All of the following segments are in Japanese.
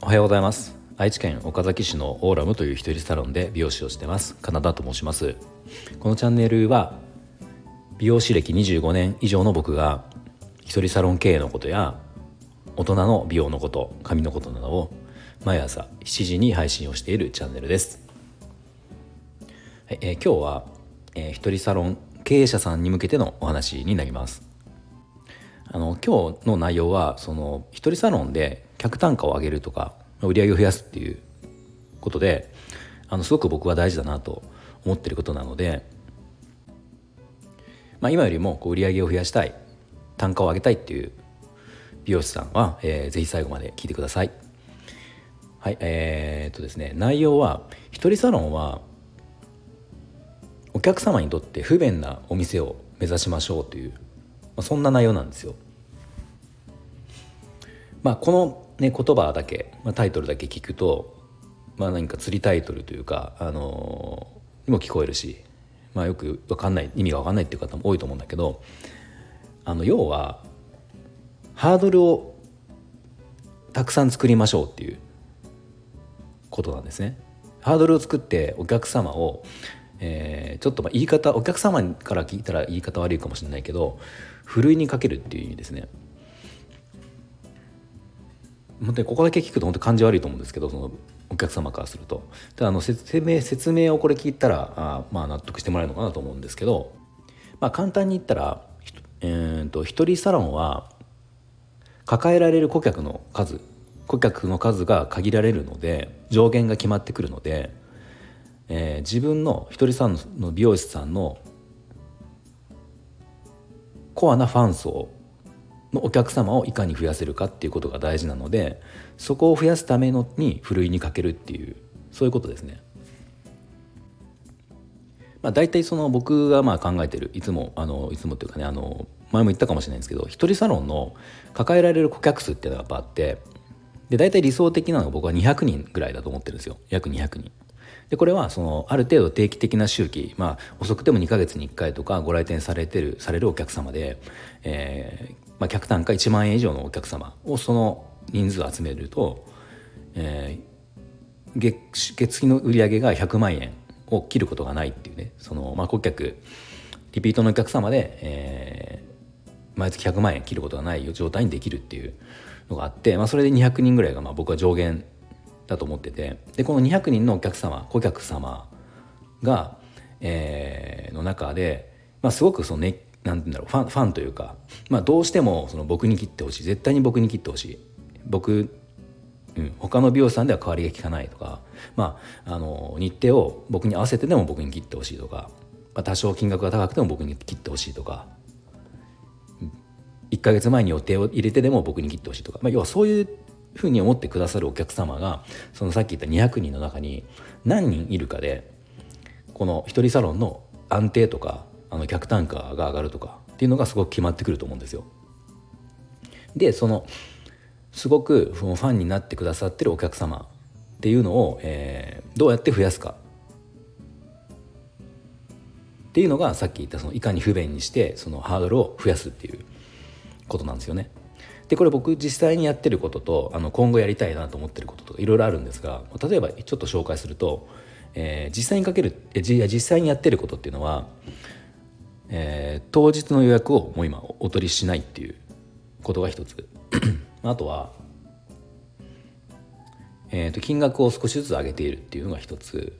おはようございます。愛知県岡崎市のオーラムという一人サロンで美容師をしてます。カナダと申します。このチャンネルは美容師歴25年以上の僕が一人サロン経営のことや大人の美容のこと髪のことなどを毎朝7時に配信をしているチャンネルです、はいえー、今日は、えー、一人サロン経営者さんに向けてのお話になりますあの今日の内容はその一人サロンで客単価を上げるとか売り上げを増やすっていうことであのすごく僕は大事だなと思ってることなので、まあ、今よりもこう売り上げを増やしたい単価を上げたいっていう美容師さんは、えー、ぜひ最後まで聞いてください。はいえー、っとですね内容は一人サロンは客様にとって不便なお店を目指しましょうという、まあ、そんな内容なんですよ。まあ、この、ね、言葉だけ、まあ、タイトルだけ聞くと、まあ、何か釣りタイトルというか、あのー、にも聞こえるし、まあ、よく分かんない意味が分かんないっていう方も多いと思うんだけどあの要はハードルをたくさん作りましょうっていうことなんですね。ハードルを作ってお客様を、えー、ちょっとまあ言い方お客様から聞いたら言い方悪いかもしれないけどふるいにかけるっていう意味ですね。本当にここだけ聞くと本当感じ悪いと思うんですけどそのお客様からするとただあの説明説明をこれ聞いたらあまあ納得してもらえるのかなと思うんですけど、まあ、簡単に言ったら、えーと、一人サロンは抱えられる顧客の数顧客の数が限られるので上限が決まってくるので、えー、自分の一人サロンの美容師さんのコアなファン層のお客様をいかに増やせるかっていうことが大事なのでそこを増やすためのにふるいにかけるっていうそういうことですね。まあ、大体その僕がまあ考えてるいつもあのいつもっていうかねあの前も言ったかもしれないんですけど一人サロンの抱えられる顧客数っていうのがやっぱあってで大体理想的なのが僕は200人ぐらいだと思ってるんですよ約200人。でこれはそのある程度定期的な周期、まあ、遅くても2ヶ月に1回とかご来店されてるされるお客様で、えーまあ、客単価1万円以上のお客様をその人数を集めると、えー、月月の売り上げが100万円を切ることがないっていうね。その、まあ、顧客リピートのお客様で、えー、毎月100万円切ることがない状態にできるっていうのがあって、まあ、それで200人ぐらいがまあ僕は上限だと思ってて。でこの200人のお客様顧客様が、えー、の中で、まあ、すごくその熱なんて言うんだろうファンファンというか、まあ、どうしてもその僕に切ってほしい。絶対に僕に切ってほしい。僕、うん、他の美容師さんでは代わりが利かないとか、まあ、あの日程を僕に合わせてでも僕に切ってほしいとか、まあ、多少金額が高くても僕に切ってほしいとか1か月前に予定を入れてでも僕に切ってほしいとか、まあ、要はそういうふうに思ってくださるお客様がそのさっき言った200人の中に何人いるかでこの一人サロンの安定とかあの客単価が上がるとかっていうのがすごく決まってくると思うんですよ。でそのすごくファンになってくださってるお客様っていうのを、えー、どうやって増やすかっていうのがさっき言ったそのいかに不便にしてそのハードルを増やすっていうことなんですよね。でこれ僕実際にやってることとあの今後やりたいなと思ってることとかいろいろあるんですが例えばちょっと紹介すると、えー、実際にかける実際にやってることっていうのは、えー、当日の予約をもう今お取りしないっていうことが一つ。あとは、えーと、金額を少しずつ上げているっていうのが一つ。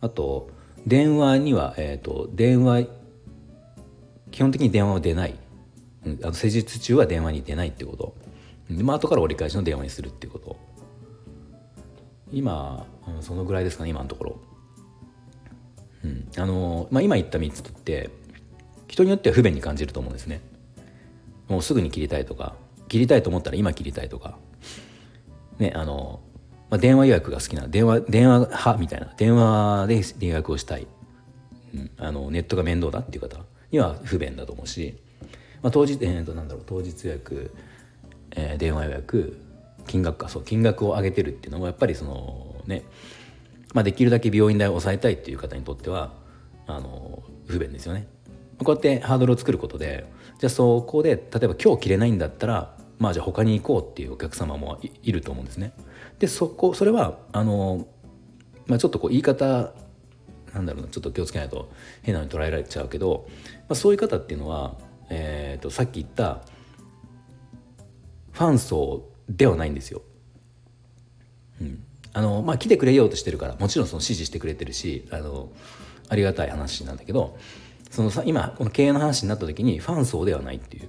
あと電話には、えーと電話基本的に電話は出ない、うん、あの施術中は電話に出ないってこと。で、まあ後から折り返しの電話にするっていうこと。今、うん、そのぐらいですかね今のところ、うんあのまあ、今言った3つって人によっては不便に感じると思うんですね。もうすぐに切りたいとか切りたいと思ったら今切りたいとか。ねあの、まあ、電話予約が好きな電話電話派みたいな電話で予約をしたい、うん、あのネットが面倒だっていう方。には不便だと思うし、まあ、当日、えー、となんだろう当日予約、えー、電話予約金額かそう金額を上げてるっていうのもやっぱりそのね、まあ、できるだけ病院代を抑えたいっていう方にとっては、あの不便ですよね。こうやってハードルを作ることでじゃあそこで例えば今日着れないんだったらまあじゃあ他に行こうっていうお客様もいると思うんですね。でそこそれはあの、まあ、ちょっとこう言い方なんだろうなちょっと気をつけないと変なのに捉えられちゃうけど、あ、そういう方っていうのは、えーと、さっき言ったファン層ではないんですよ。うん。あのまあ、来てくれようとしてるからもちろんその支持してくれてるしあのありがたい話なんだけどそのさ今この経営の話になった時にファン層ではないっていう、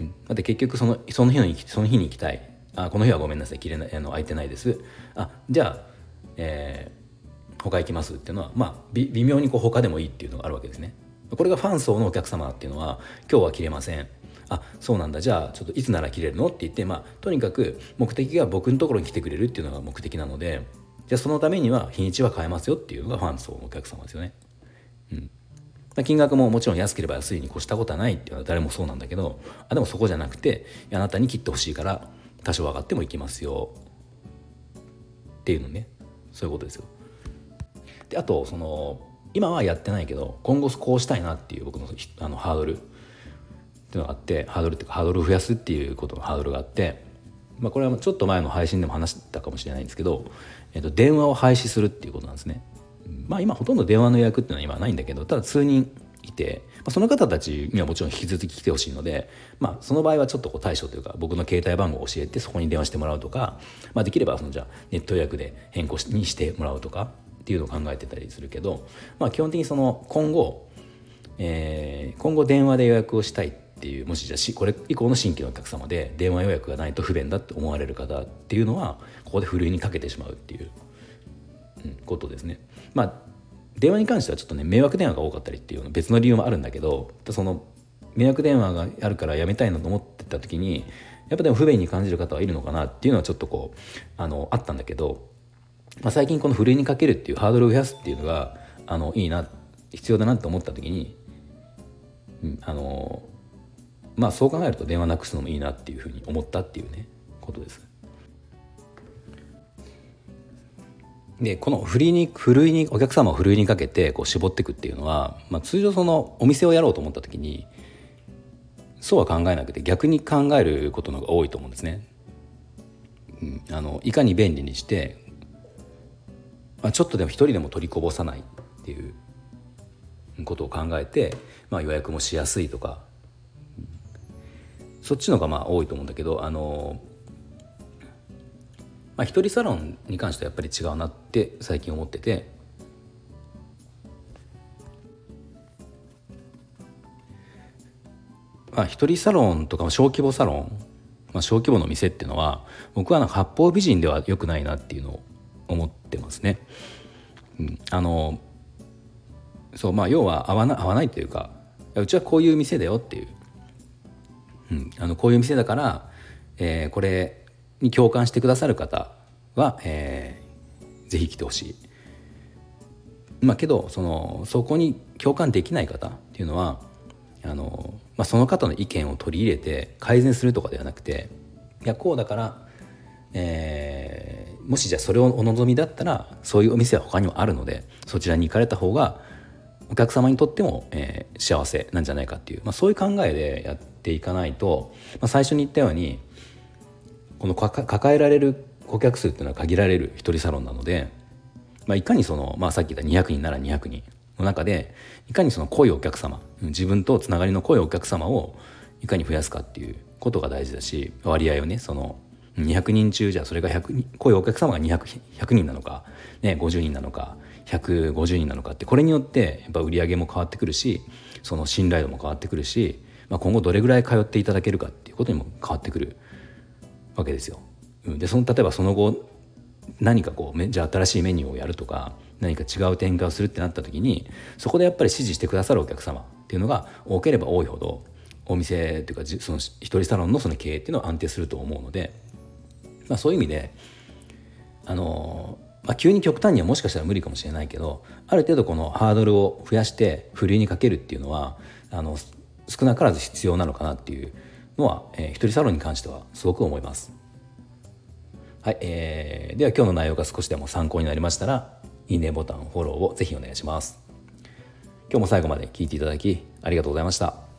うん、だって結局そのその日のその日に行きたい。あこの日はごめんなさい。切れないあの空いてないです。あじゃあ、えー、他行きますっていうのはまあ微妙にこう他でもいいっていうのがあるわけですね。これがファン層のお客様っていうのは今日は切れません。あそうなんだ。じゃあちょっといつなら切れるの？って言ってまあとにかく目的が僕のところに来てくれるっていうのが目的なのでじゃあそのためには日にちは変えますよっていうのがファン層のお客様ですよね。うん。金額ももちろん安ければ安いに越したことはないっていうのは誰もそうなんだけどあでもそこじゃなくてあなたに切ってほしいから多少上がってもいきますよ。っていうのね。そういうことですよ。であとその今はやってないけど今後こうしたいなっていう僕のあのハードルっていうのがあってハードルっていうかハードルを増やすっていうことのハードルがあって、まあ、これはちょっと前の配信でも話したかもしれないんですけど、えー、と電話を廃止するっていうことなんですね。まあ今ほとんど電話の予約っていうのは今ないんだけどただ数人いて、まあ、その方たちにはもちろん引き続き来てほしいので、まあ、その場合はちょっとこう対処というか僕の携帯番号を教えてそこに電話してもらうとか、まあ、できればそのじゃあネット予約で変更にしてもらうとかっていうのを考えてたりするけど、まあ、基本的にその今後、えー、今後電話で予約をしたいっていうもしじゃあこれ以降の新規のお客様で電話予約がないと不便だって思われる方っていうのはここでふるいにかけてしまうっていう、うん、ことですね。まあ電話に関してはちょっとね迷惑電話が多かったりっていうの別の理由もあるんだけどその迷惑電話があるからやめたいなと思ってた時にやっぱでも不便に感じる方はいるのかなっていうのはちょっとこうあのあったんだけど、まあ、最近このふるいにかけるっていうハードルを増やすっていうのがあのいいな必要だなと思った時に、うん、あのまあそう考えると電話なくすのもいいなっていうふうに思ったっていうねことです。でこのふるいにふるいにお客様をふるいにかけてこう絞っていくっていうのは、まあ、通常そのお店をやろうと思った時にそうは考えなくて逆に考えることの方が多いと思うんですね。うん、あのいかに便利にして、まあ、ちょっとでも一人でも取りこぼさないっていうことを考えて、まあ、予約もしやすいとかそっちのがまあ多いと思うんだけどあのまあ、一人サロンに関してはやっぱり違うなって最近思ってて。まあ、一人サロンとか小規模サロン、まあ、小規模の店っていうのは僕はなんか八方美人ではよくないなっていうのを思っててますね。うん、あのそうまあ要は合わな合わないというかうちはこういう店だよっていう、うん、あのこういう店だから、えー、これに共感してくださる方は、えー、ぜひ来てほしい。まあけどそのそこに共感できない方っていうのはあの、まあ、その方の意見を取り入れて改善するとかではなくていやこうだから、えー、もしじゃあそれをお望みだったらそういうお店は他にもあるのでそちらに行かれた方がお客様にとっても、えー、幸せなんじゃないかっていう、まあ、そういう考えでやっていかないと、まあ、最初に言ったようにこの抱えられる顧客数っていうのは限られる一人サロンなので、まあ、いかにその、まあ、さっき言った200人なら200人の中でいかにその濃いお客様自分とつながりの濃いお客様をいかに増やすかっていうことが大事だし割合をねその200人中じゃあそれが100人濃いうお客様が200人なのか、ね、50人なのか150人なのかってこれによってやっぱ売り上げも変わってくるしその信頼度も変わってくるし、まあ、今後どれぐらい通っていただけるかっていうことにも変わってくるわけですよ。でその例えばその後何かこうじゃあ新しいメニューをやるとか何か違う展開をするってなった時にそこでやっぱり支持してくださるお客様っていうのが多ければ多いほどお店っていうかその一人サロンのその経営っていうのは安定すると思うので、まあ、そういう意味であの、まあ、急に極端にはもしかしたら無理かもしれないけどある程度このハードルを増やしてふるいにかけるっていうのはあの少なからず必要なのかなっていうのは、えー、一人サロンに関してはすごく思います。はい、えー、では今日の内容が少しでも参考になりましたらいいねボタンフォローをぜひお願いします。今日も最後まで聞いていただきありがとうございました。